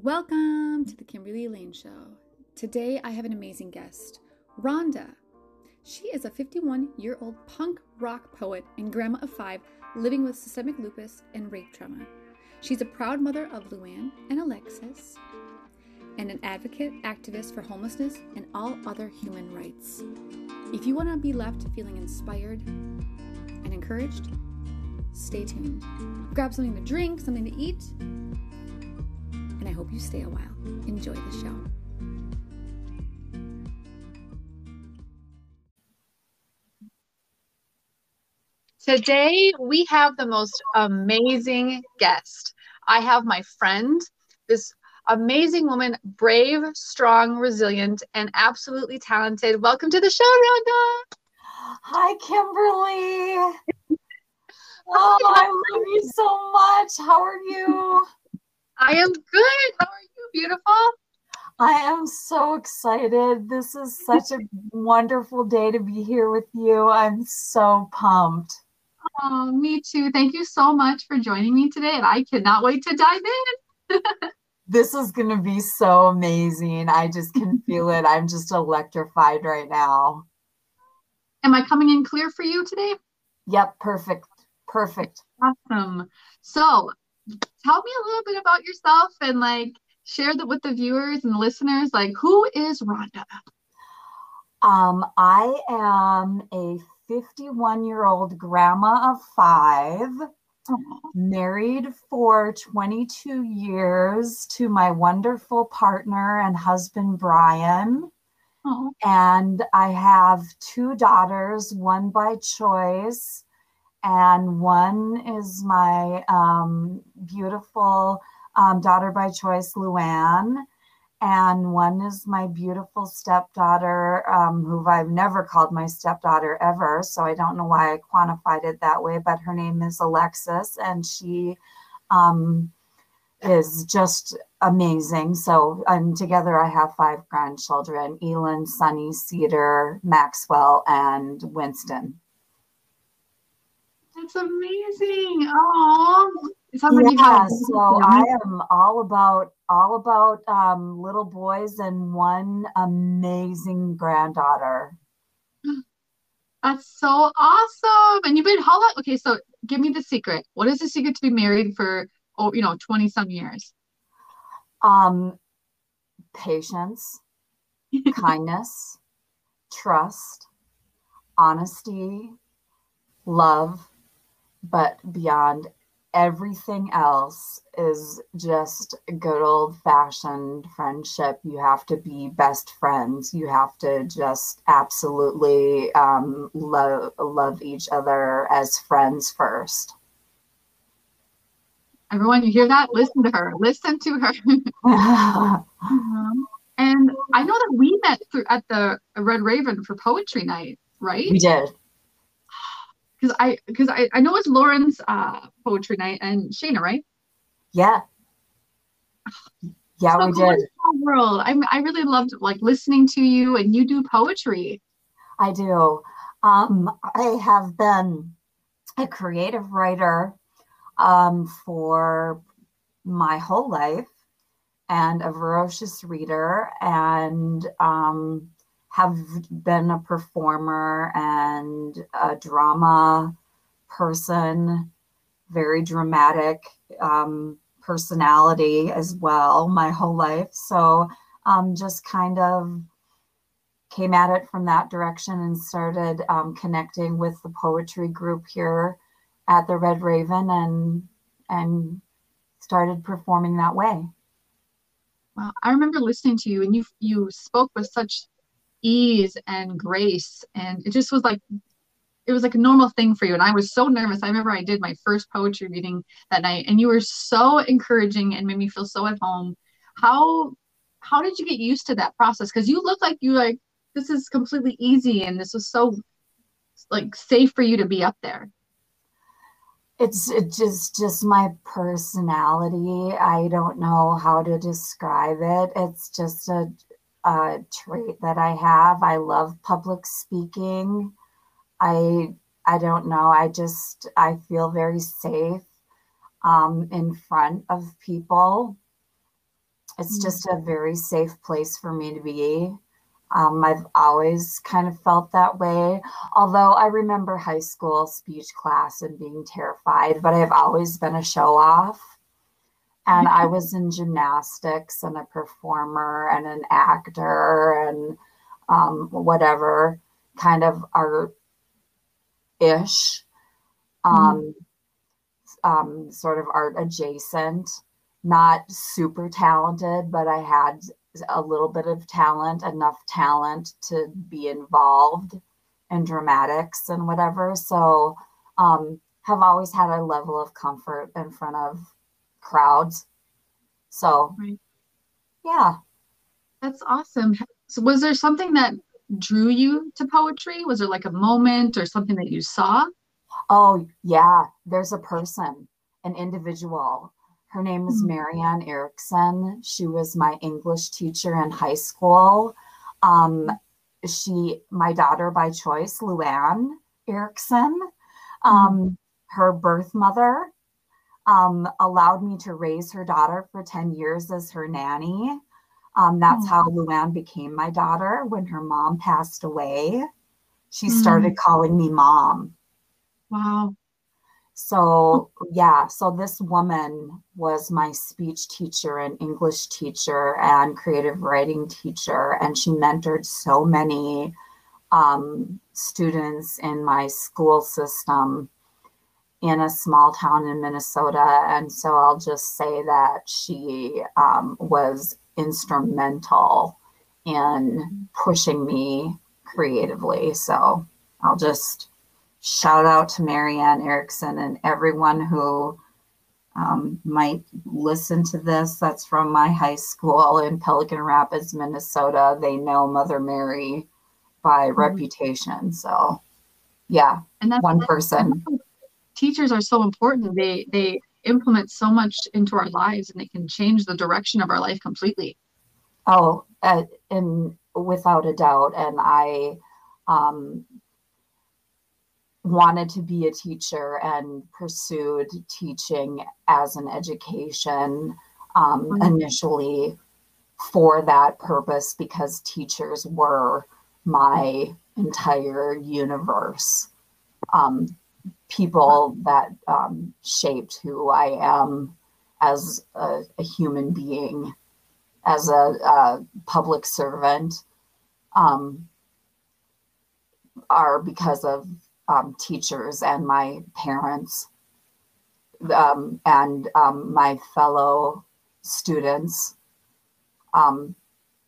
Welcome to the Kimberly Lane Show. Today I have an amazing guest, Rhonda. She is a 51 year old punk rock poet and grandma of five living with systemic lupus and rape trauma. She's a proud mother of LuAnn and Alexis and an advocate activist for homelessness and all other human rights. If you want to be left feeling inspired and encouraged, stay tuned. Grab something to drink, something to eat, and I hope you stay a while. Enjoy the show. Today, we have the most amazing guest. I have my friend, this amazing woman, brave, strong, resilient, and absolutely talented. Welcome to the show, Rhonda. Hi, Kimberly. Oh, I love you so much. How are you? I am good. How are you, beautiful? I am so excited. This is such a wonderful day to be here with you. I'm so pumped. Oh, me too. Thank you so much for joining me today, and I cannot wait to dive in. this is going to be so amazing. I just can feel it. I'm just electrified right now. Am I coming in clear for you today? Yep, perfect. Perfect. Awesome. So, tell me a little bit about yourself and like share that with the viewers and listeners. Like, who is Rhonda? Um, I am a 51 year old grandma of five, married for 22 years to my wonderful partner and husband, Brian. And I have two daughters, one by choice, and one is my um, beautiful um, daughter by choice, LuAnn and one is my beautiful stepdaughter, um, who I've never called my stepdaughter ever. So I don't know why I quantified it that way, but her name is Alexis, and she um, is just amazing. So, and together I have five grandchildren Elin, Sunny, Cedar, Maxwell, and Winston. That's amazing. Oh, yeah, so I am all about all about um, little boys and one amazing granddaughter. That's so awesome! And you've been how long? Okay, so give me the secret. What is the secret to be married for oh, you know, twenty some years? Um, patience, kindness, trust, honesty, love, but beyond everything else is just good old fashioned friendship. You have to be best friends. You have to just absolutely um, love love each other as friends first. Everyone, you hear that? Listen to her. Listen to her. mm-hmm. And I know that we met through, at the Red Raven for poetry night, right? We did because I because I, I know it's Lauren's uh poetry night and Shayna, right? Yeah. Yeah, so we cool did. World. I I really loved like listening to you and you do poetry. I do. Um, I have been a creative writer um, for my whole life and a voracious reader and um, have been a performer and a drama person, very dramatic um, personality as well, my whole life. So um, just kind of came at it from that direction and started um, connecting with the poetry group here at the Red Raven and and started performing that way. Well, I remember listening to you and you you spoke with such ease and grace. And it just was like it was like a normal thing for you. And i was so nervous. I remember i did my first poetry reading that night and you were so encouraging and made me feel so at home. How how did you get used to that process? Because you look like you like this is completely easy and this was so like safe for you to be up there. It's it just just my personality. I don't know how to describe it. It's just a a trait that I have. I love public speaking. I I don't know. I just I feel very safe um, in front of people, it's mm-hmm. just a very safe place for me to be. Um, I've always kind of felt that way. Although I remember high school speech class and being terrified, but I've always been a show off. And I was in gymnastics and a performer and an actor and um, whatever kind of art ish, um, mm-hmm. um, sort of art adjacent, not super talented, but I had a little bit of talent, enough talent to be involved in dramatics and whatever. So, um, have always had a level of comfort in front of crowds. So, right. yeah. That's awesome. So, was there something that drew you to poetry? Was there like a moment or something that you saw? Oh, yeah. There's a person, an individual her name is hmm. Marianne Erickson. She was my English teacher in high school. Um, she, my daughter by choice, LuAnn Erickson, um, hmm. her birth mother, um, allowed me to raise her daughter for 10 years as her nanny. Um, that's mm. how Luann became my daughter when her mom passed away. She mm. started calling me mom. Wow. So, yeah, so this woman was my speech teacher and English teacher and creative writing teacher, and she mentored so many um, students in my school system in a small town in Minnesota. And so I'll just say that she um, was instrumental in pushing me creatively. So I'll just shout out to Marianne Erickson and everyone who um, might listen to this. That's from my high school in Pelican Rapids, Minnesota. They know Mother Mary by mm-hmm. reputation. So, yeah, and that's one person. Teachers are so important. They they implement so much into our lives, and they can change the direction of our life completely. Oh, uh, and without a doubt. And I um, wanted to be a teacher and pursued teaching as an education um, mm-hmm. initially for that purpose because teachers were my entire universe. Um, people that um, shaped who I am as a, a human being, as a, a public servant, um, are because of um, teachers and my parents um, and um, my fellow students um,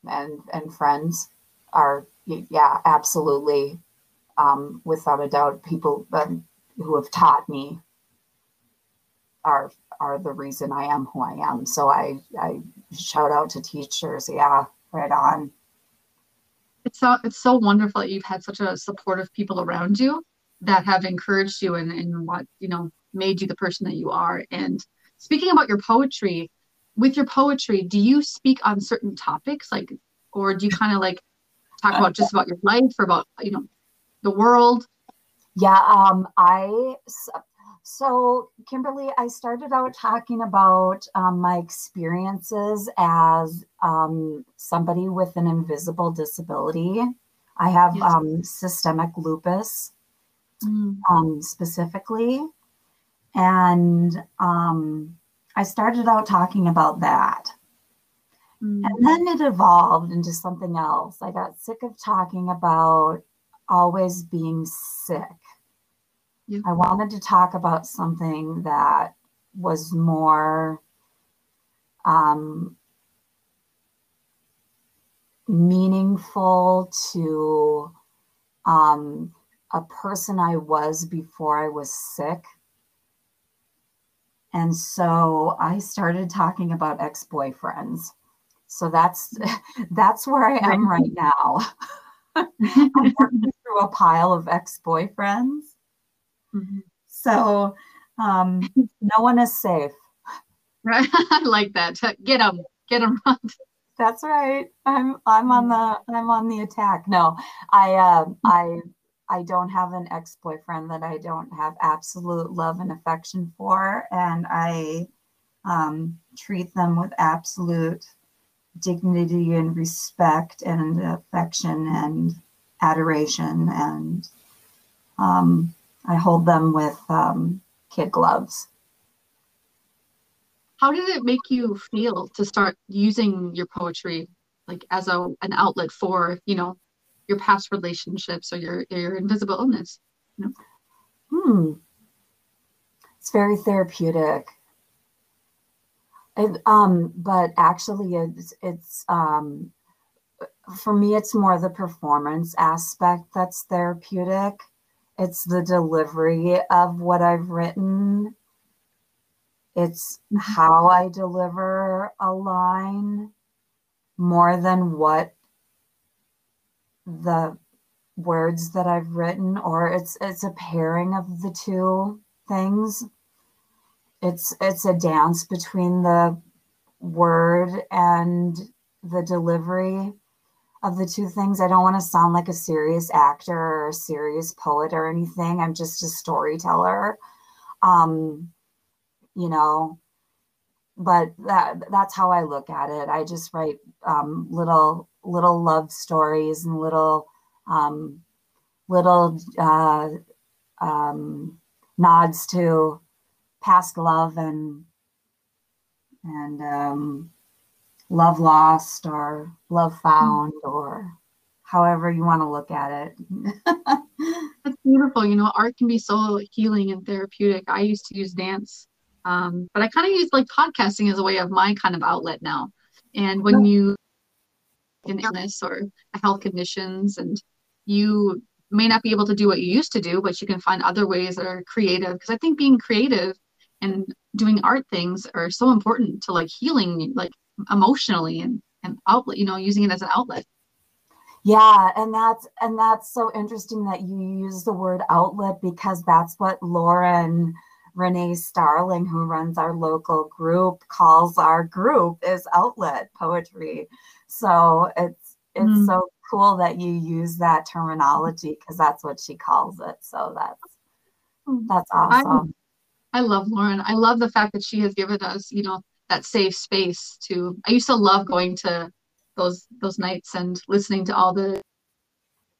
and and friends are yeah absolutely without a doubt people who have taught me are are the reason I am who I am. So I I shout out to teachers. Yeah, right on. It's so it's so wonderful that you've had such a supportive people around you that have encouraged you and, and what you know made you the person that you are and speaking about your poetry with your poetry do you speak on certain topics like or do you kind of like talk about just about your life or about you know the world yeah um i so kimberly i started out talking about um, my experiences as um, somebody with an invisible disability i have yes. um, systemic lupus mm. um, specifically. And um, I started out talking about that. Mm. And then it evolved into something else. I got sick of talking about always being sick. Yeah. I wanted to talk about something that was more um, meaningful to um, a person I was before I was sick. And so I started talking about ex-boyfriends. So that's that's where I am right now. Through a pile of ex-boyfriends. Mm-hmm. So um, no one is safe. Right. I like that. Get them. Get them. That's right. I'm I'm on the I'm on the attack. No, I uh, I I don't have an ex boyfriend that I don't have absolute love and affection for, and I um, treat them with absolute dignity and respect and affection and adoration and um, I hold them with um, kid gloves. How did it make you feel to start using your poetry like as a an outlet for, you know, your past relationships or your your invisible illness? You know? Hmm. It's very therapeutic. It, um, but actually it's it's um for me it's more the performance aspect that's therapeutic it's the delivery of what I've written. It's how I deliver a line more than what the words that I've written, or it's it's a pairing of the two things. It's it's a dance between the word and the delivery of the two things. I don't want to sound like a serious actor or a serious poet or anything. I'm just a storyteller. Um, you know, but that that's how I look at it. I just write um, little little love stories and little um, little uh, um, nods to past love and and um, love lost or love found or however you want to look at it. That's beautiful. You know, art can be so healing and therapeutic. I used to use dance, um, but I kind of use like podcasting as a way of my kind of outlet now. And when you in illness or health conditions and you may not be able to do what you used to do, but you can find other ways that are creative. Because I think being creative and doing art things are so important to like healing like emotionally and and outlet you know using it as an outlet yeah and that's and that's so interesting that you use the word outlet because that's what lauren renee starling who runs our local group calls our group is outlet poetry so it's it's mm. so cool that you use that terminology because that's what she calls it so that's mm. that's awesome I, I love lauren. I love the fact that she has given us you know that safe space to i used to love going to those those nights and listening to all the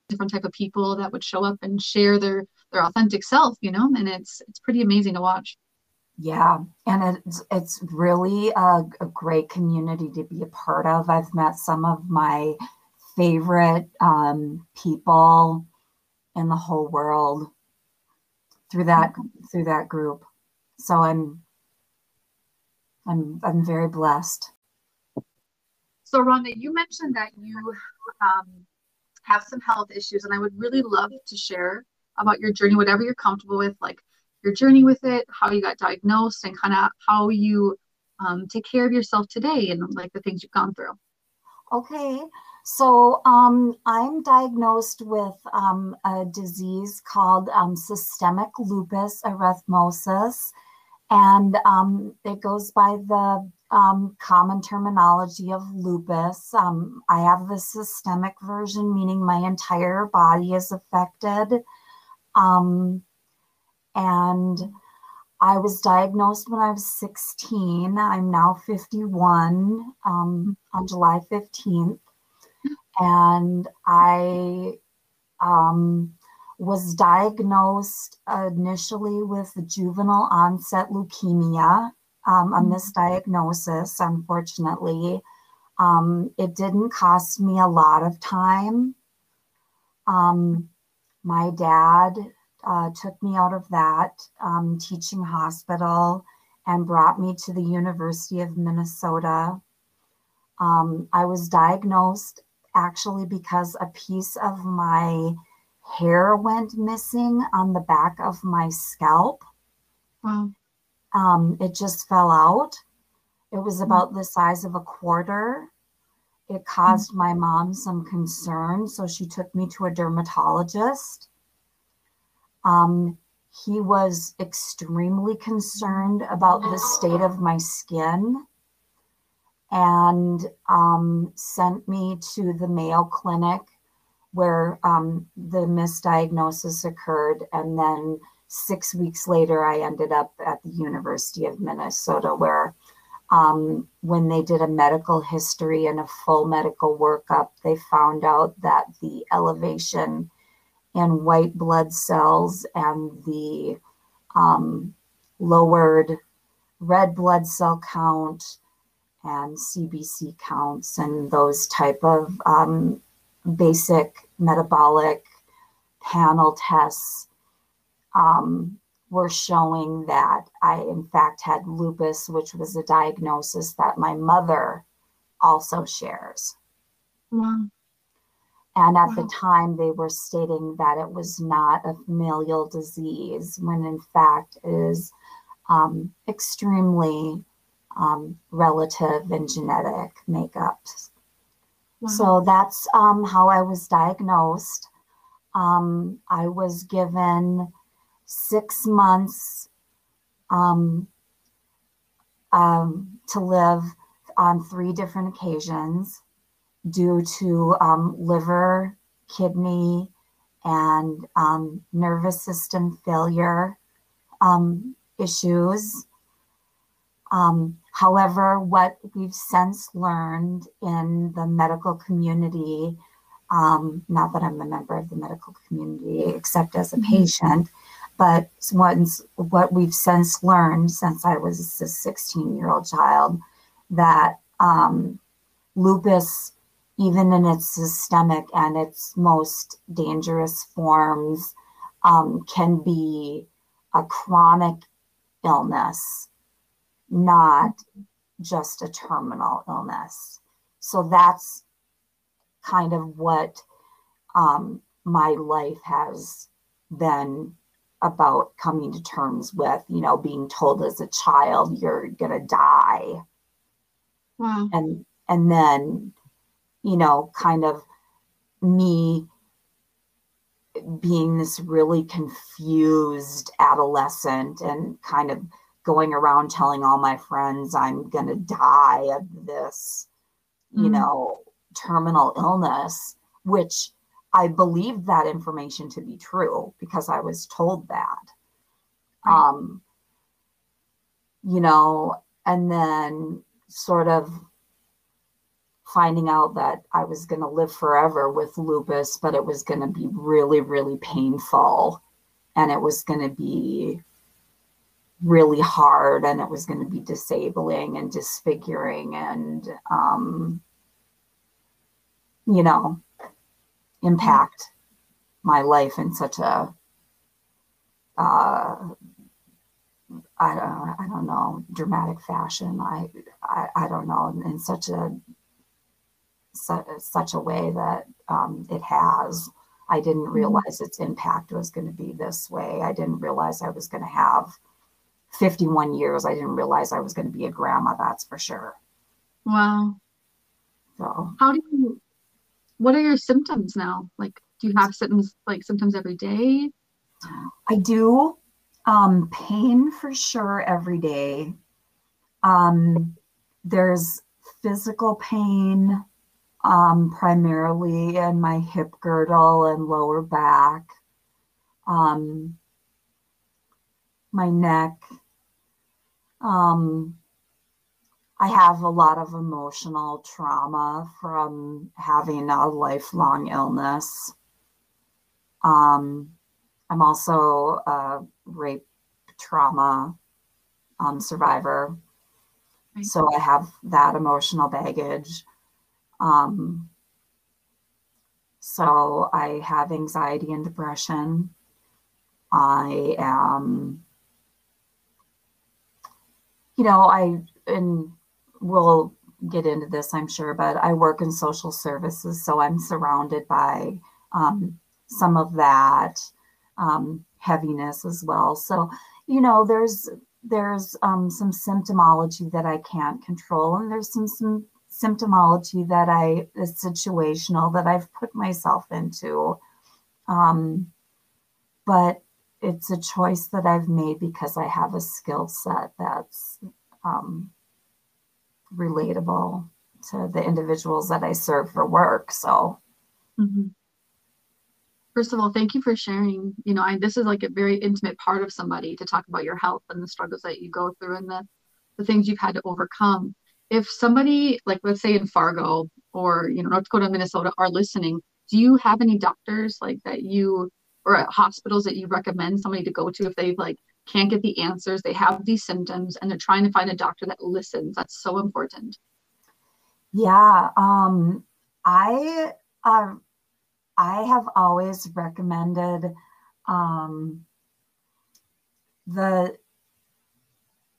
different type of people that would show up and share their their authentic self you know and it's it's pretty amazing to watch. Yeah and it's it's really a, a great community to be a part of. I've met some of my favorite um, people in the whole world through that through that group so i'm I'm I'm very blessed. So Rhonda, you mentioned that you um, have some health issues, and I would really love to share about your journey, whatever you're comfortable with, like your journey with it, how you got diagnosed, and kind of how you um, take care of yourself today, and like the things you've gone through. Okay. So um, I'm diagnosed with um, a disease called um, systemic lupus erythematosus and um, it goes by the um, common terminology of lupus. Um, I have the systemic version, meaning my entire body is affected. Um, and I was diagnosed when I was 16. I'm now 51 um, on July 15th. And I um, was diagnosed initially with juvenile onset leukemia. Um, a mm-hmm. misdiagnosis, unfortunately. Um, it didn't cost me a lot of time. Um, my dad uh, took me out of that um, teaching hospital and brought me to the University of Minnesota. Um, I was diagnosed actually because a piece of my hair went missing on the back of my scalp. Wow. Um, it just fell out. It was mm. about the size of a quarter. It caused mm. my mom some concern, so she took me to a dermatologist. Um, he was extremely concerned about the state of my skin and um, sent me to the Mayo Clinic where um, the misdiagnosis occurred. And then six weeks later, I ended up at the University of Minnesota, where um, when they did a medical history and a full medical workup, they found out that the elevation in white blood cells and the um, lowered red blood cell count and CBC counts and those type of um, basic metabolic panel tests um, were showing that I, in fact, had lupus, which was a diagnosis that my mother also shares. Wow. And at Wow. the time, they were stating that it was not a familial disease, when in fact it is um, extremely um, relative and genetic makeup. Wow. So that's um, how I was diagnosed. Um, I was given six months um, um, to live on three different occasions due to um, liver, kidney, and um, nervous system failure um, issues. Um, however, what we've since learned in the medical community, um, not that I'm a member of the medical community except as a Mhm. patient, but once what we've since learned since I was a 16 year old child, that um, lupus, even in its systemic and its most dangerous forms, um, can be a chronic illness, not just a terminal illness. So that's kind of what um, my life has been about coming to terms with, you know, being told as a child, you're going to die Wow. and and then you know kind of me being this really confused adolescent and kind of going around telling all my friends i'm going to die of this you Mhm. know terminal illness which i believed that information to be true because i was told that Right. um you know and then sort of finding out that I was going to live forever with lupus, but it was going to be really, really painful. And it was going to be really hard and it was going to be disabling and disfiguring and, um, you know, impact my life in such a, uh, I don't, I don't know, dramatic fashion. I, I, I don't know, in such a, such, such a way that um, it has. I didn't realize its impact was going to be this way. I didn't realize I was going to have 51 years. I didn't realize I was going to be a grandma. That's for sure. Wow. So How do you, what are your symptoms now? Like, do you have symptoms like symptoms every day? I do um, pain for sure every day. Um, there's physical pain, um, primarily in my hip girdle and lower back, um, my neck. Um, I have a lot of emotional trauma from having a lifelong illness. Um, I'm also a rape trauma um, survivor. Right. So I have that emotional baggage. Um, so I have anxiety and depression. I am, you know, I, and we'll get into this, I'm sure, but I work in social services. So I'm surrounded by um, some of that um, heaviness as well. So, you know, there's there's um, some symptomology that I can't control, and there's some some symptomology that I is situational that I've put myself into. Um, but it's a choice that I've made because I have a skill set that's um, relatable to the individuals that I serve for work. So, Mhm. First of all, thank you for sharing. You know, I, this is like a very intimate part of somebody to talk about your health and the struggles that you go through and the the things you've had to overcome. If somebody, like let's say in Fargo or you know North Dakota, Minnesota, are listening, do you have any doctors like that you or hospitals that you recommend somebody to go to if they like can't get the answers, they have these symptoms, and they're trying to find a doctor that listens? That's so important. Yeah, um, I uh, I have always recommended um, the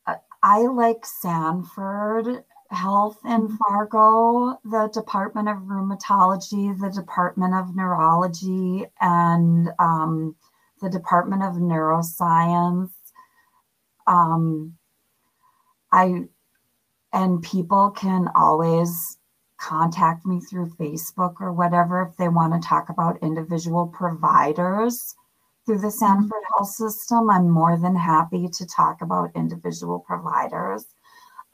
uh, I like Sanford Health in mm-hmm. Fargo, the Department of Rheumatology, the Department of Neurology, and um, the Department of Neuroscience. Um, I and people can always contact me through Facebook or whatever if they want to talk about individual providers through the mm-hmm. Sanford Health System. I'm more than happy to talk about individual providers.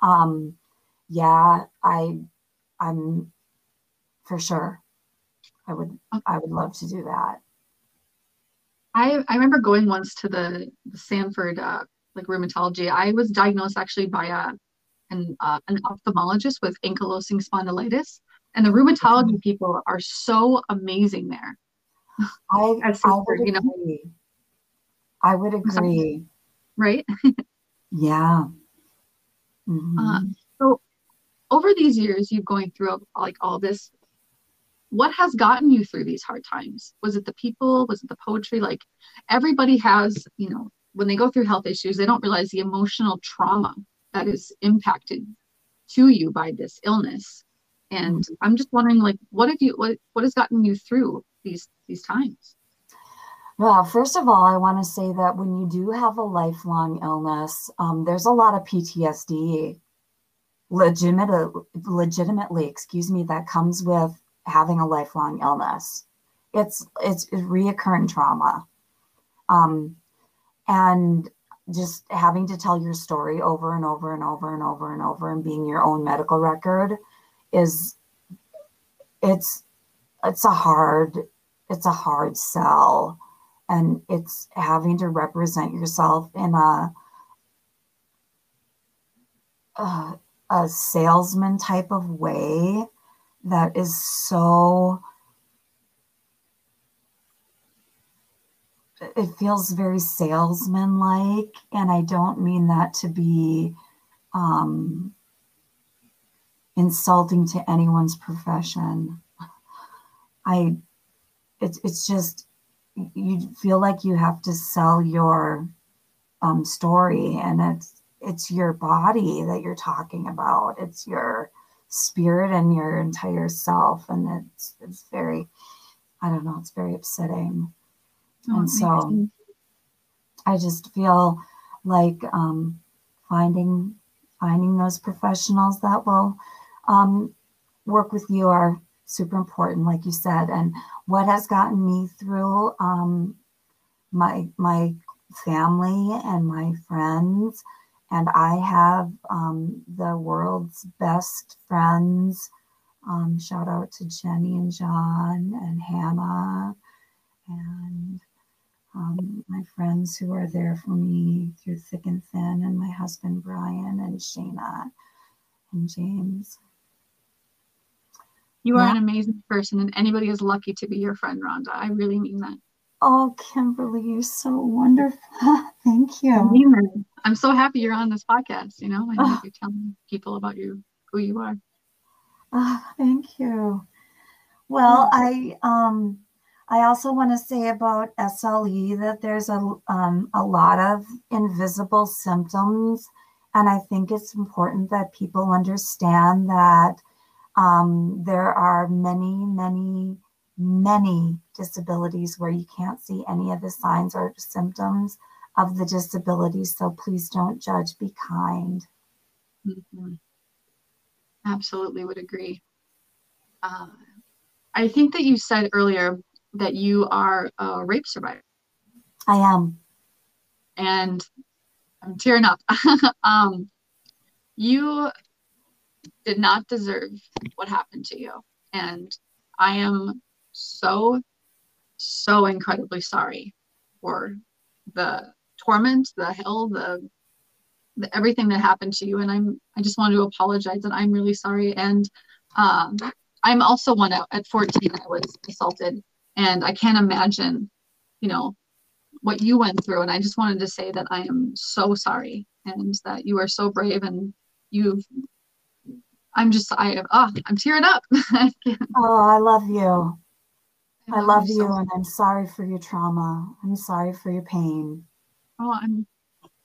Um, yeah, I, I'm for sure. I would, I would love to do that. I, I remember going once to the, the Sanford uh, like rheumatology. I was diagnosed actually by a an, uh, an ophthalmologist with ankylosing spondylitis, and the rheumatology mm-hmm. people are so amazing there. I, I would you know, agree. I would agree. Right? yeah. Mm-hmm. Uh, over these years, you've going through like all this. What has gotten you through these hard times? Was it the people? Was it the poetry? Like everybody has, you know, when they go through health issues, they don't realize the emotional trauma that is impacted to you by this illness. And. I'm just wondering, like, what have you, what, what has gotten you through these these times? Well, first of all, I want to say that when you do have a lifelong illness, um, there's a lot of PTSD, legitimate, legitimately, excuse me, that comes with having a lifelong illness. It's it's, reoccurring trauma, um, and just having to tell your story over and over and over and over and over and being your own medical record is it's it's a hard it's a hard sell and it's having to represent yourself in a a, a salesman type of way that is so it feels very salesman like and i don't mean that to be um, insulting to anyone's profession. I it's it's just you feel like you have to sell your um, story and it's it's your body that you're talking about. It's your spirit and your entire self. And it's it's very i don't know it's very upsetting. Oh, and so I just feel like um, finding finding those professionals that will um, work with you are super important, like you said. And what has gotten me through um, my my family and my friends, and I have um, the world's best friends. Um, shout out to Jenny and John and Hannah and um, my friends who are there for me through thick and thin, and my husband Brian and Shayna and James. You are yeah. an amazing person, and anybody is lucky to be your friend, Rhonda. I really mean that. Oh, Kimberly, you're so wonderful. Thank you. I'm so happy you're on this podcast. You know, I oh. you're telling people about you, who you are. Oh, thank you. Well, I um I also want to say about SLE that there's a, um, a lot of invisible symptoms. And I think it's important that people understand that um, there are many, many, many disabilities where you can't see any of the signs or symptoms of the disability. So please don't judge, be kind. Mm-hmm. Absolutely would agree. Uh, I think that you said earlier that you are a rape survivor. I am. And I'm tearing up. um, you did not deserve what happened to you. And I am so, so incredibly sorry for the torment, the hell, the the, everything that happened to you. And I'm, I just wanted to apologize and I'm really sorry. And um, I'm also one at, at 14, I was assaulted and I can't imagine, you know, what you went through. And I just wanted to say that I am so sorry and that you are so brave and you've I'm just I oh, I'm tearing up. oh, I love you. I, I love you, so and I'm sorry for your trauma. I'm sorry for your pain. Oh, I'm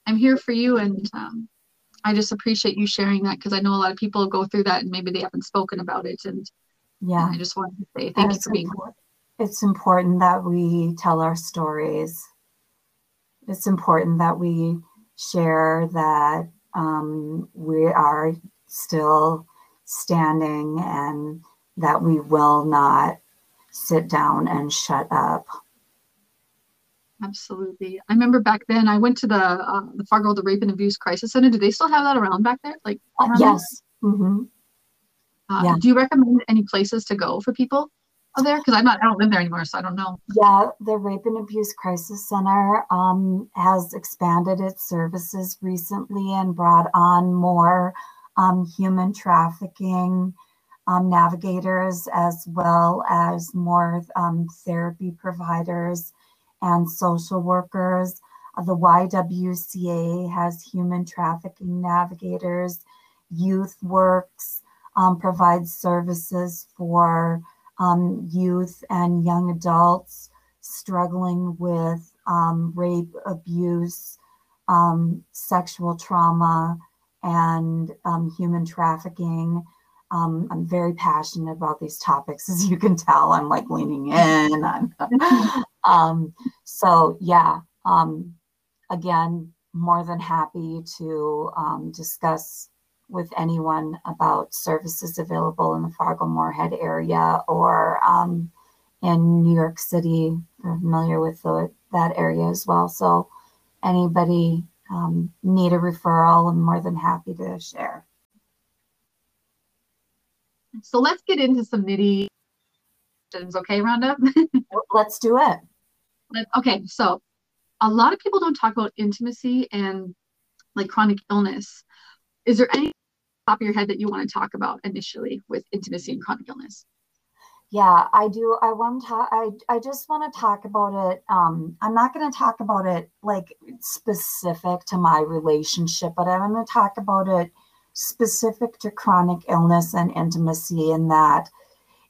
I'm here for you and um, I just appreciate you sharing that because I know a lot of people go through that and maybe they haven't spoken about it and yeah. And I just wanted to say thank you for being important. It's important that we tell our stories. It's important that we share that um, we are still standing and that we will not sit down and shut up. Absolutely. I remember back then I went to the uh, the Fargo the Rape and Abuse Crisis Center. Do they still have that around back there? Like uh, yes. Mm-hmm. Uh, yeah. Do you recommend any places to go for people there? Because I'm not, I don't live there anymore, so I don't know. Yeah, the Rape and Abuse Crisis Center um, has expanded its services recently and brought on more um, human trafficking um, navigators as well as more um, therapy providers and social workers. Uh, the YWCA has human trafficking navigators. Youth Works um, provides services for um, youth and young adults struggling with um, rape, abuse, sexual trauma, and um, human trafficking. Um, I'm very passionate about these topics, as you can tell. I'm like leaning in. um, so, yeah, um, again, more than happy to um, discuss with anyone about services available in the Fargo Moorhead area or um, in New York City. I'm familiar with the, that area as well. So, anybody um, need a referral, I'm more than happy to share. So let's get into some nitty questions, okay, Rhonda? let's do it. Okay, so a lot of people don't talk about intimacy and like chronic illness. Is there any top of your head that you want to talk about initially with intimacy and chronic illness? Yeah, I do. I want to I, I just want to talk about it. Um, I'm not going to talk about it like specific to my relationship, but I'm going to talk about it specific to chronic illness and intimacy in that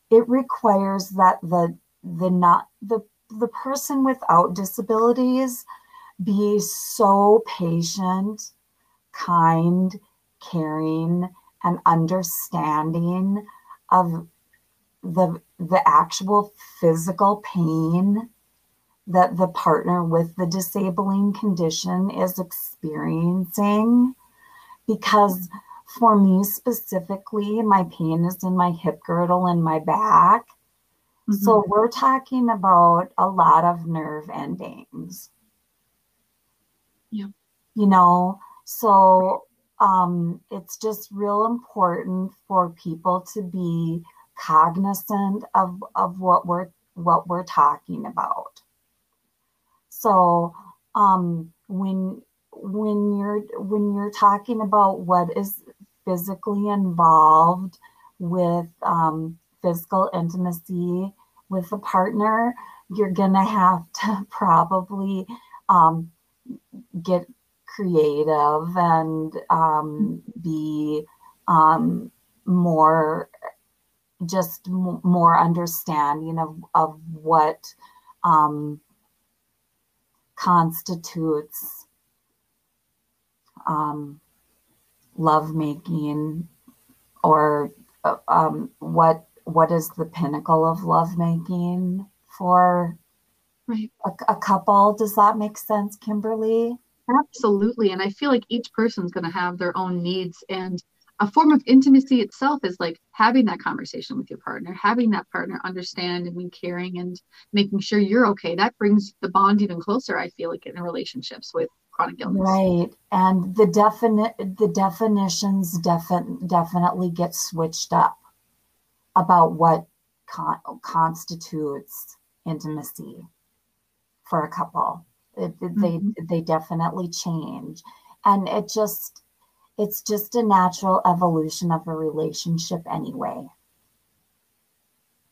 it requires that the the not the the person without disabilities be so patient, kind, caring, and understanding of the the actual physical pain that the partner with the disabling condition is experiencing. Because for me specifically my pain is in my hip girdle and my back mm-hmm. so we're talking about a lot of nerve endings yeah you know so um it's just real important for people to be cognizant of, of what we're what we're talking about. So um, when when you're when you're talking about what is physically involved with um, physical intimacy with a partner, you're gonna have to probably um, get creative and um, be um, more just m- more understanding of, of what um, constitutes um, lovemaking or uh, um, what what is the pinnacle of lovemaking for right. a, a couple does that make sense kimberly absolutely and i feel like each person's going to have their own needs and a form of intimacy itself is like having that conversation with your partner, having that partner understand and be caring and making sure you're okay. That brings the bond even closer, I feel like, in relationships with chronic illness. Right. And the definite the definitions defi- definitely get switched up about what con- constitutes intimacy for a couple. It, it, mm-hmm. They they definitely change. and it just it's just a natural evolution of a relationship anyway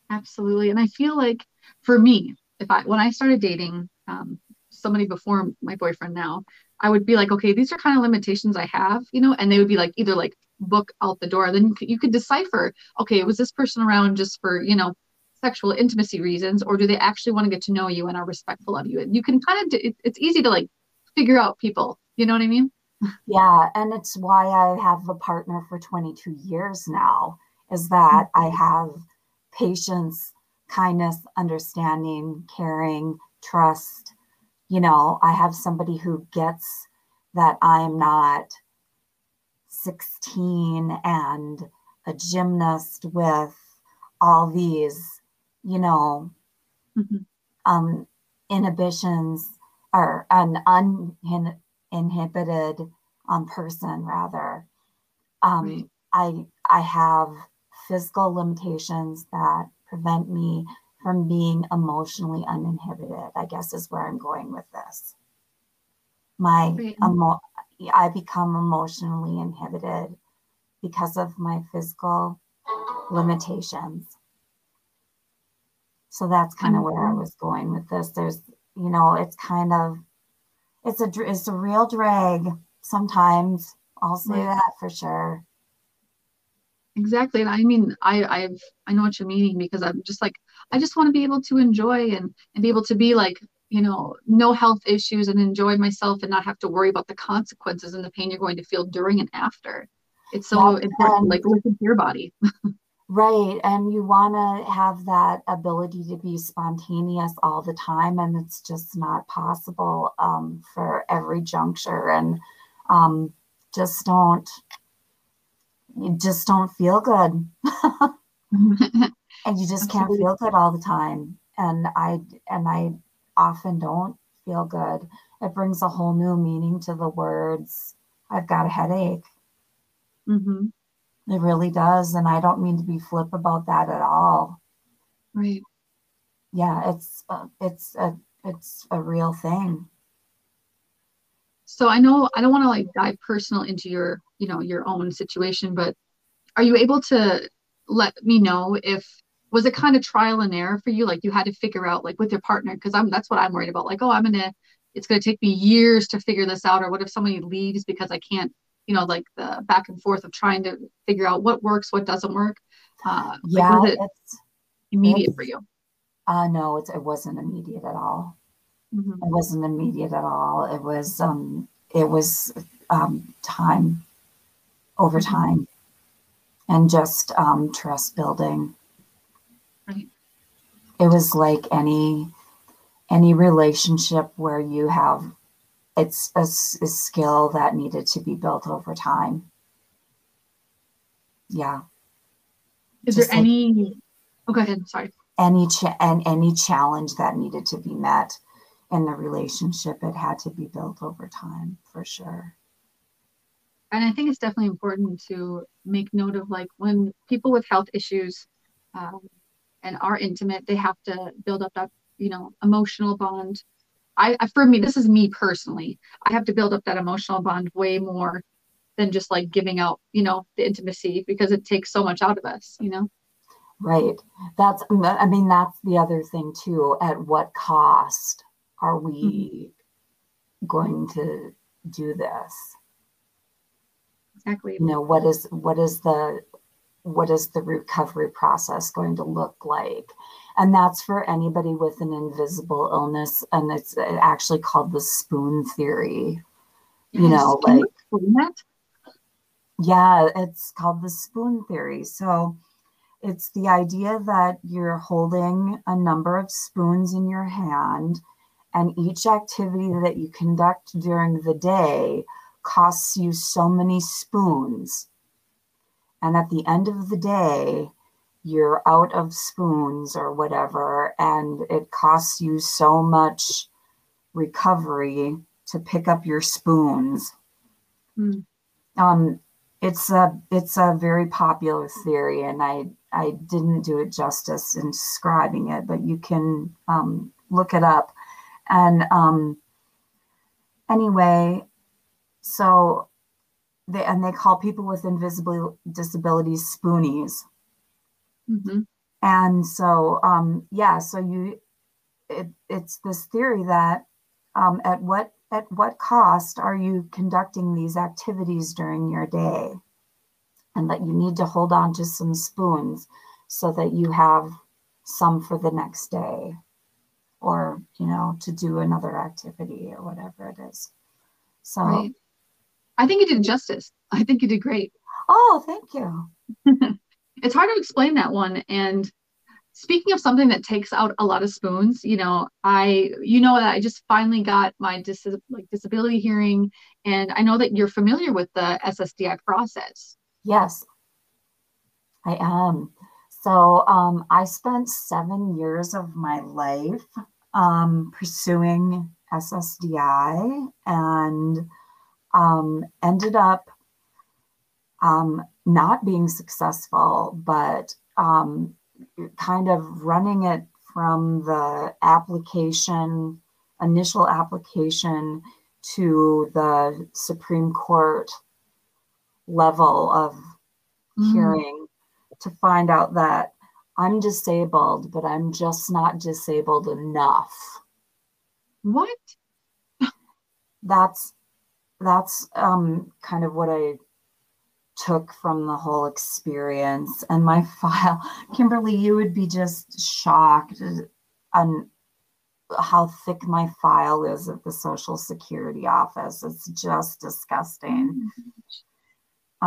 absolutely and i feel like for me if i when i started dating um, somebody before my boyfriend now i would be like okay these are kind of limitations i have you know? And they would be like either like book out the door. Then you could, you could decipher okay was this person around just for you know sexual intimacy reasons or do they actually want to get to know you and are respectful of you? And you can kind of it, it's easy to like figure out people you know what i mean? Yeah and it's why i have a partner for 22 years now is that mm-hmm. i have patience kindness understanding caring trust you know i have somebody who gets that i'm not 16 and a gymnast with all these you know, mm-hmm. um, inhibitions or an uninhibited um, person rather. Um, right. I I have physical limitations that prevent me from being emotionally uninhibited. I guess is where I'm going with this. My emo- I become emotionally inhibited because of my physical limitations. So that's kind of where I mm-hmm. was going with this. There's, you know, it's kind of, it's a, it's a real drag sometimes. I'll say that for sure. Exactly. And I mean, I, I've, I know what you're meaning because I'm just like, I just want to be able to enjoy and, and be able to be like, you know, no health issues and enjoy myself and not have to worry about the consequences and the pain you're going to feel during and after. It's so yeah, important, like listen to your body. Right. And you want to have that ability to be spontaneous all the time. And it's just not possible um, for every juncture. And um, just don't, you just don't feel good. and you just can't feel good all the time. And I, and I often don't feel good. It brings a whole new meaning to the words, I've got a headache. Mm-hmm. It really does. And I don't mean to be flip about that at all. Right. Yeah, it's uh, it's a it's a real thing. So I know I don't want to like dive personal into your, you know, your own situation, but are you able to let me know if was it kind of trial and error for you? Like you had to figure out like with your partner because i'm that's what i'm worried about. Like oh i'm gonna it's gonna take me years to figure this out or what if somebody leaves because i can't you know like the back and forth of trying to figure out what works what doesn't work uh yeah like, it it's immediate it's, for you? Uh no it's, it wasn't immediate at all. Mm-hmm. it wasn't immediate at all. It was um it was um time over mm-hmm. time and just um trust building it was like any any relationship where you have it's a, a skill that needed to be built over time. Yeah. Is Just there like any? Oh, go ahead. Sorry. Any cha- and any challenge that needed to be met in the relationship, it had to be built over time for sure. And I think it's definitely important to make note of like when people with health issues um, and are intimate, they have to build up that you know emotional bond I, for me, this is me personally. I have to build up that emotional bond way more than just like giving out, you know, the intimacy because it takes so much out of us, you know? Right. That's, I mean, that's the other thing too. At what cost are we mm-hmm. going to do this? Exactly. You know, what is, what is the, what is the recovery process going to look like? and that's for anybody with an invisible illness and it's actually called the spoon theory. You know Can like yeah it's called the spoon theory. So it's the idea that you're holding a number of spoons in your hand and each activity that you conduct during the day costs you so many spoons and at the end of the day you're out of spoons or whatever, and it costs you so much recovery to pick up your spoons. Mm. Um, it's a it's a very popular theory, and I I didn't do it justice in describing it, but you can um, look it up. And um, anyway, so they and they call people with invisible disabilities spoonies. Mm-hmm. And so, um, yeah, so you, it, it's this theory that um, at what at what cost are you conducting these activities during your day, and that you need to hold on to some spoons so that you have some for the next day, or you know, to do another activity or whatever it is. So, right. I think you did justice. I think you did great. Oh, thank you. it's hard to explain that one and speaking of something that takes out a lot of spoons you know i you know that i just finally got my dis- like disability hearing and i know that you're familiar with the ssdi process yes i am so um, i spent seven years of my life um, pursuing ssdi and um, ended up um, not being successful, but um, kind of running it from the application, initial application to the Supreme Court level of mm. hearing to find out that I'm disabled, but I'm just not disabled enough. What? that's that's um, kind of what I took from the whole experience. And my file, Kimberly, you would be just shocked on how thick my file is at the Social Security office. It's just disgusting.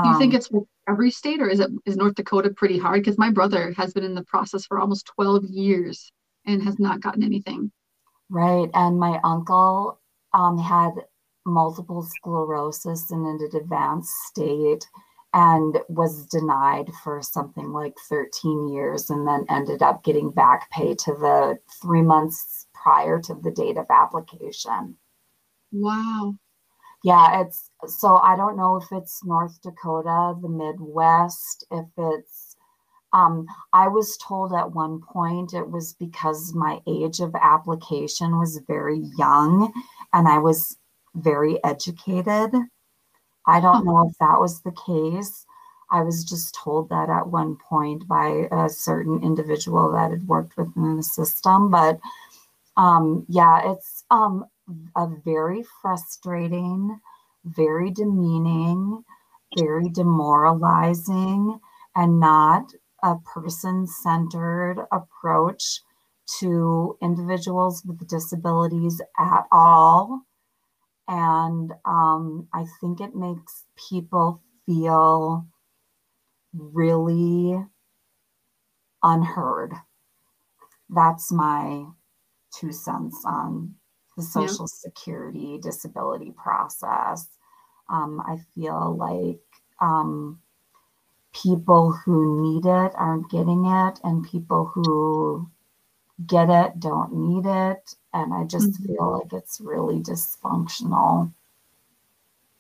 Do you think um, it's every state, or is it is North Dakota pretty hard? Because my brother has been in the process for almost 12 years and has not gotten anything. Right, and my uncle um, had multiple sclerosis and in an advanced state and was denied for something like 13 years and then ended up getting back pay to the three months prior to the date of application. Wow. Yeah, it's so I don't know if it's North Dakota, the Midwest, if it's um, I was told at one point it was because my age of application was very young and I was very educated. I don't know if that was the case. I was just told that at one point by a certain individual that had worked within the system. But um, yeah, it's um, a very frustrating, very demeaning, very demoralizing, and not a person centered approach to individuals with disabilities at all. And um, I think it makes people feel really unheard. That's my two cents on the Social yeah. Security disability process. Um, I feel like um, people who need it aren't getting it, and people who get it don't need it and I just mm-hmm. feel like it's really dysfunctional.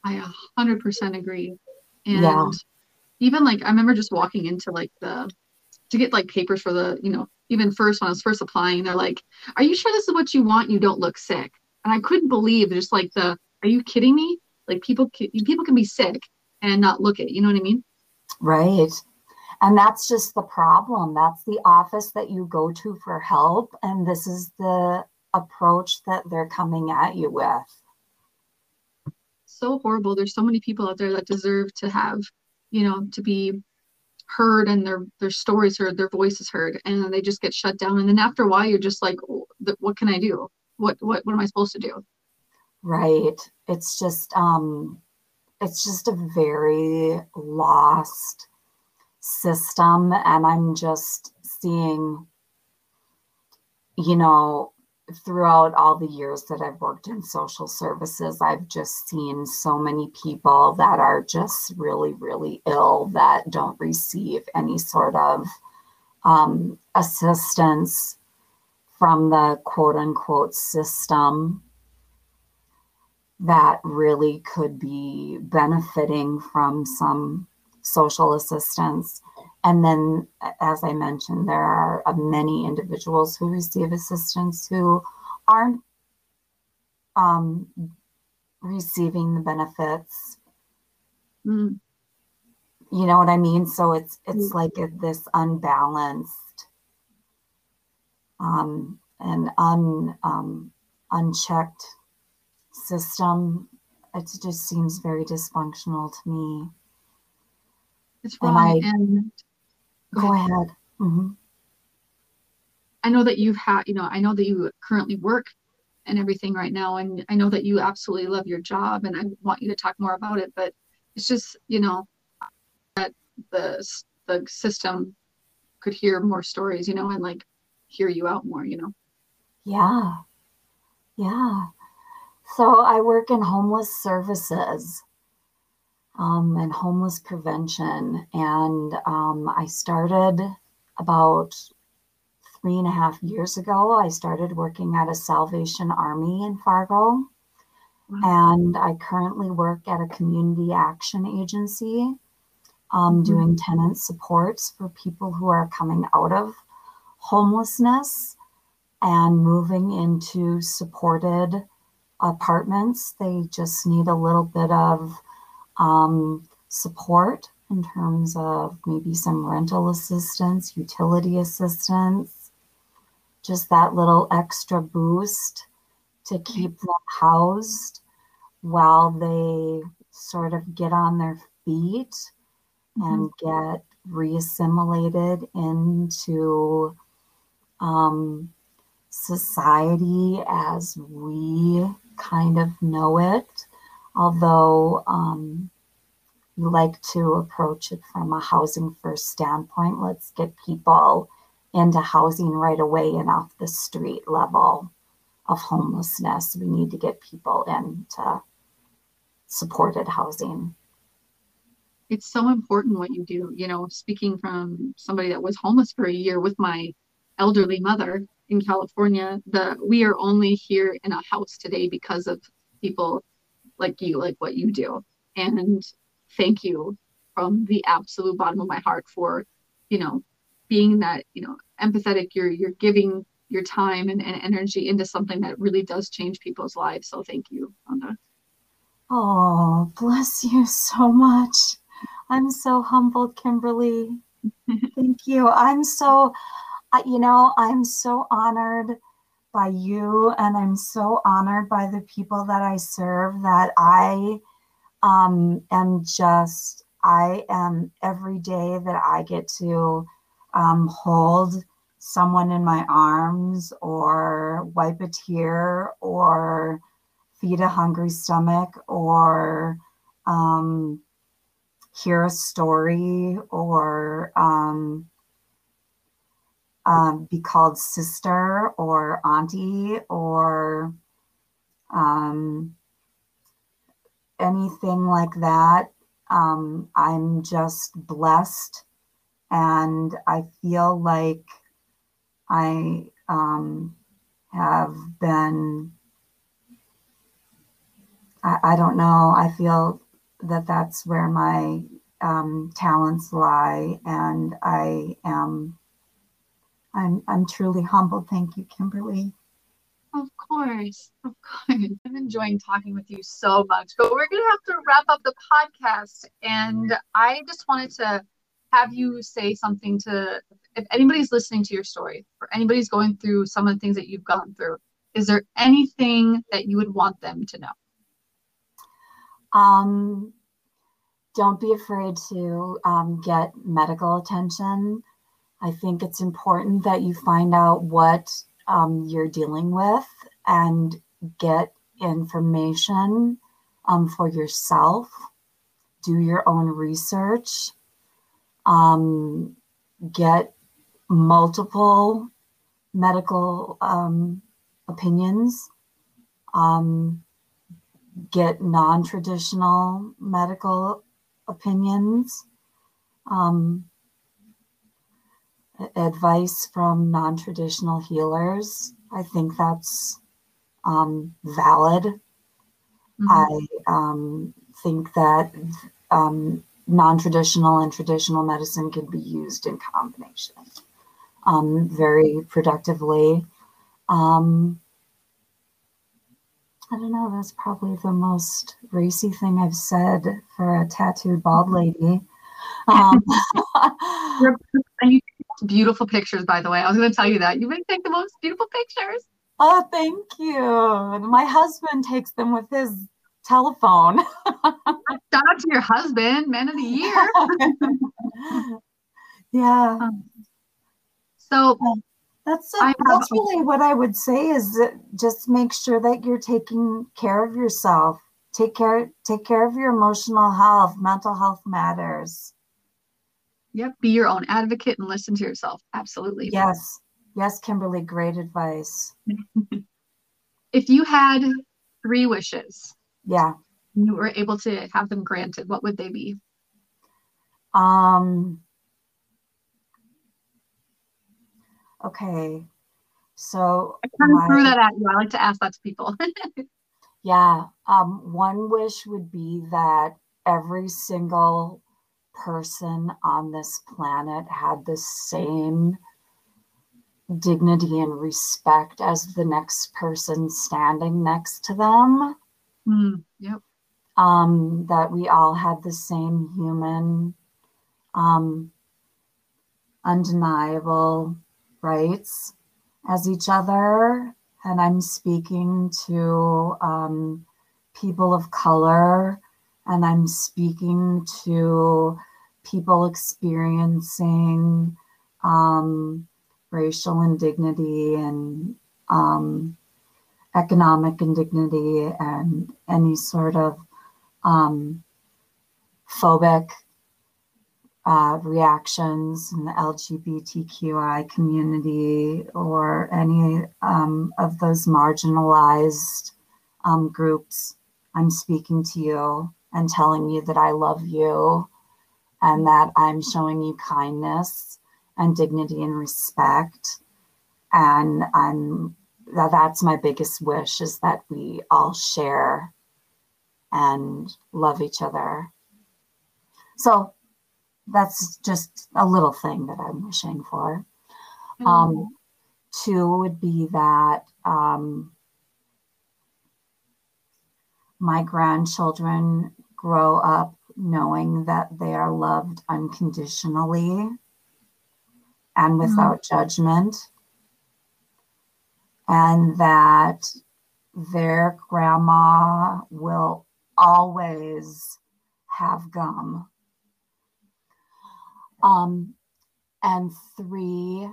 I 100% agree. And yeah. even like, I remember just walking into like the, to get like papers for the, you know, even first when I was first applying, they're like, are you sure this is what you want? You don't look sick. And I couldn't believe just like the, are you kidding me? Like people, people can be sick and not look it. You know what I mean? Right. And that's just the problem. That's the office that you go to for help. And this is the approach that they're coming at you with. So horrible. There's so many people out there that deserve to have, you know, to be heard and their their stories heard, their voices heard, and they just get shut down. And then after a while, you're just like, what can I do? What what what am I supposed to do? Right. It's just um, it's just a very lost system, and I'm just seeing, you know, throughout all the years that I've worked in social services, I've just seen so many people that are just really, really ill that don't receive any sort of um, assistance from the quote unquote system that really could be benefiting from some social assistance. And then, as I mentioned, there are uh, many individuals who receive assistance who aren't um, receiving the benefits. Mm. You know what I mean? So it's it's Mm. like a, this unbalanced um, and un um, unchecked system. It just seems very dysfunctional to me. It's And wrong. I- and Go ahead. Mhm. I know that you've had, you know, I know that you currently work and everything right now, and I know that you absolutely love your job, and I want you to talk more about it. But it's just, you know, that the the system could hear more stories, you know, and like hear you out more, you know. Yeah. Yeah. So I work in homeless services um, and homeless prevention. And um, I started about three and a half years ago. I started working at a Salvation Army in Fargo. And I currently work at a community action agency um, Mhm. doing tenant supports for people who are coming out of homelessness and moving into supported apartments. They just need a little bit of um, support in terms of maybe some rental assistance, utility assistance, just that little extra boost to keep them housed while they sort of get on their feet and get reassimilated into um, society as we kind of know it. Although um, we like to approach it from a housing first standpoint, let's get people into housing right away and off the street level of homelessness. We need to get people into supported housing. it's so important what you do. You know, speaking from somebody that was homeless for a year with my elderly mother in California, the we are only here in a house today because of people like you, like what you do. And thank you from the absolute bottom of my heart for, you know, being that, you know, empathetic. You're you're giving your time and, and energy into something that really does change people's lives. So thank you, Rhonda. Oh, bless you so much. I'm so humbled, Kimberly. Thank you. I'm so, you know, I'm so honored by you, and I'm so honored by the people that I serve that I um, am just, I am every day that I get to um, hold someone in my arms or wipe a tear or feed a hungry stomach or um, hear a story or um, um, be called sister or auntie or um, anything like that. Um, I'm just blessed and I feel like I um, have been I, I don't know. I feel that that's where my um, talents lie, and I am. I'm I'm truly humbled. Thank you, Kimberly. Of course, of course. I'm enjoying talking with you so much, but we're going to have to wrap up the podcast. And I just wanted to have you say something to, if anybody's listening to your story or anybody's going through some of the things that you've gone through, is there anything that you would want them to know? Um, don't be afraid to um, get medical attention. I think it's important that you find out what um, you're dealing with and get information um, for yourself. Do your own research. Um, get multiple medical um, opinions. Um, get non traditional medical opinions. Um, advice from non-traditional healers. I think that's um, valid. Mhm. I um, think that um, non-traditional and traditional medicine can be used in combination um, very productively. Um, I don't know. That's probably the most racy thing I've said for a tattooed bald lady. Um, you beautiful pictures, by the way. I was going to tell you that. You take the most beautiful pictures. oh, thank you. My husband takes them with his telephone. Shout out to your husband, man of the year. yeah. Um, so That's I it. have- that's really what I would say is that just make sure that you're taking care of yourself. Take care take care of your emotional health. Mental health matters. Yep, be your own advocate and listen to yourself. Absolutely. Yes. Yes, Kimberly, great advice. If you had three wishes, Yeah. and you were able to have them granted, what would they be? Um okay. So I kind of threw that at you. I like to ask that to people. Yeah, um, one wish would be that every single person on this planet had the same dignity and respect as the next person standing next to them. Hmm, yep. Um, that we all had the same human, um, undeniable rights as each other. And I'm speaking to um, people of color, and I'm speaking to people experiencing um, racial indignity and um, economic indignity and any sort of um, phobic uh, reactions in the LGBTQI community or any um, of those marginalized um, groups. I'm speaking to you and telling you that I love you and that I'm showing you kindness and dignity and respect. And I'm that that's my biggest wish is that we all share and love each other. So that's just a little thing that I'm wishing for. Um, two would be that um, my grandchildren grow up knowing that they are loved unconditionally and without judgment, and that their grandma will always have gum. Um, and three,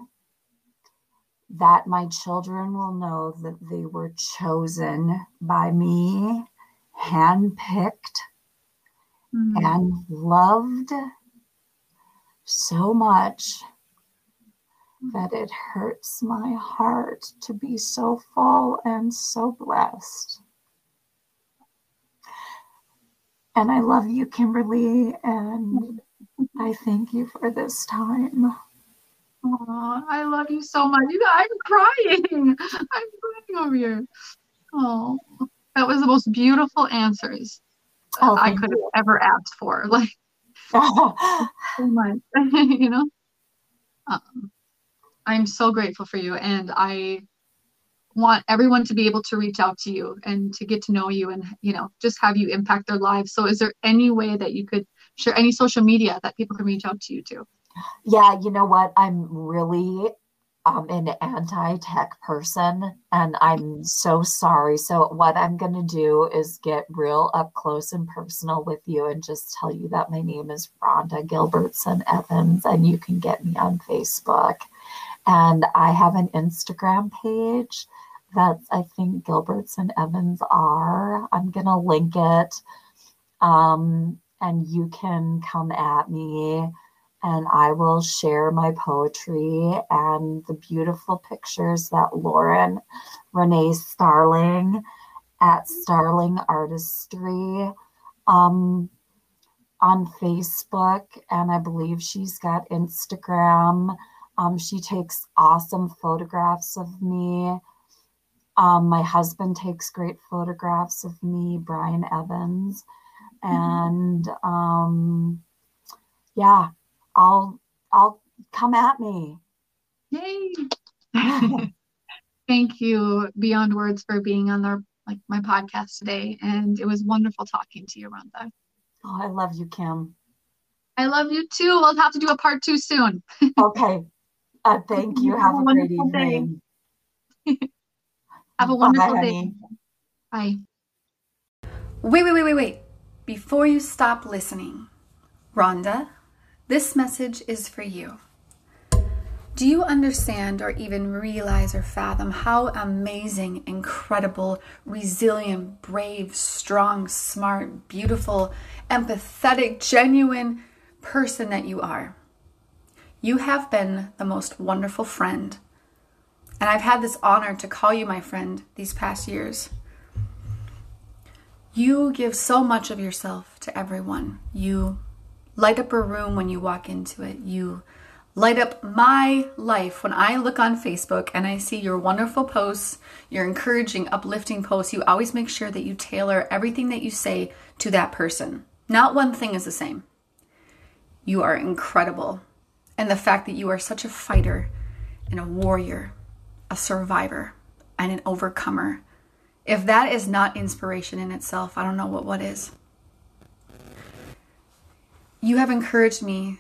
that my children will know that they were chosen by me, handpicked, Hmm. and loved so much that it hurts my heart to be so full and so blessed. And I love you, Kimberly, and I thank you for this time. I love you so much. You I'm crying. I'm crying over here. Oh, that was the most beautiful answers Oh, I could have ever asked for. Like so much, you know. Um, I'm so grateful for you, and I want everyone to be able to reach out to you and to get to know you, and you know, just have you impact their lives. So, is there any way that you could share any social media that people can reach out to you to? Yeah, you know what? I'm really um, an anti-tech person, and I'm so sorry. So what I'm gonna do is get real up close and personal with you, and just tell you that my name is Rhonda Gilbertson Evans, and you can get me on Facebook. And I have an Instagram page that's I think Gilbertson Evans R. I'm gonna link it, um, and you can come at me and I will share my poetry and the beautiful pictures that Lauren Renee Starling at Starling Artistry um, on Facebook, and I believe she's got Instagram. Um, she takes awesome photographs of me. Um, my husband takes great photographs of me, Brian Evans, and um, yeah, I'll I'll come at me. Yay! Thank you, Beyond Words, for being on our like my podcast today. And it was wonderful talking to you, Rhonda. Oh, I love you, Kim. I love you too. We'll have to do a part two soon. okay. Uh, thank you. Have, have a, a great evening. have a wonderful Bye, day. Honey. Bye. Wait, wait, wait, wait, wait. Before you stop listening, Rhonda, this message is for you. Do you understand or even realize or fathom how amazing, incredible, resilient, brave, strong, smart, beautiful, empathetic, genuine person that you are? You have been the most wonderful friend. And I've had this honor to call you my friend these past years. You give so much of yourself to everyone. You light up a room when you walk into it. You light up my life when I look on Facebook and I see your wonderful posts, your encouraging, uplifting posts. You always make sure that you tailor everything that you say to that person. Not one thing is the same. You are incredible. And the fact that you are such a fighter and a warrior, a survivor, and an overcomer. If that is not inspiration in itself, I don't know what what is. You have encouraged me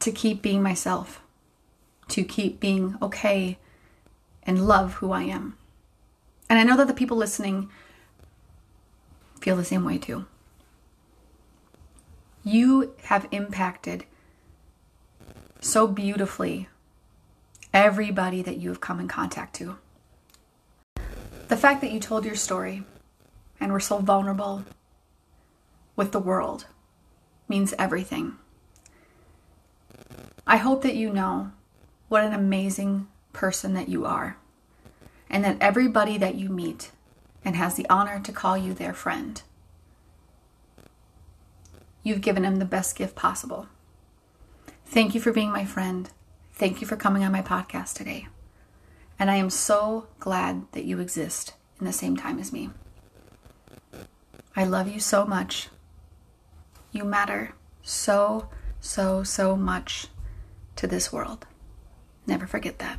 to keep being myself, to keep being okay and love who I am. And I know that the people listening feel the same way too. You have impacted so beautifully everybody that you have come in contact to. The fact that you told your story and were so vulnerable with the world means everything. I hope that you know what an amazing person that you are, and that everybody that you meet and has the honor to call you their friend, you've given them the best gift possible. Thank you for being my friend. Thank you for coming on my podcast today. And I am so glad that you exist in the same time as me. I love you so much. You matter so, so, so much to this world. Never forget that.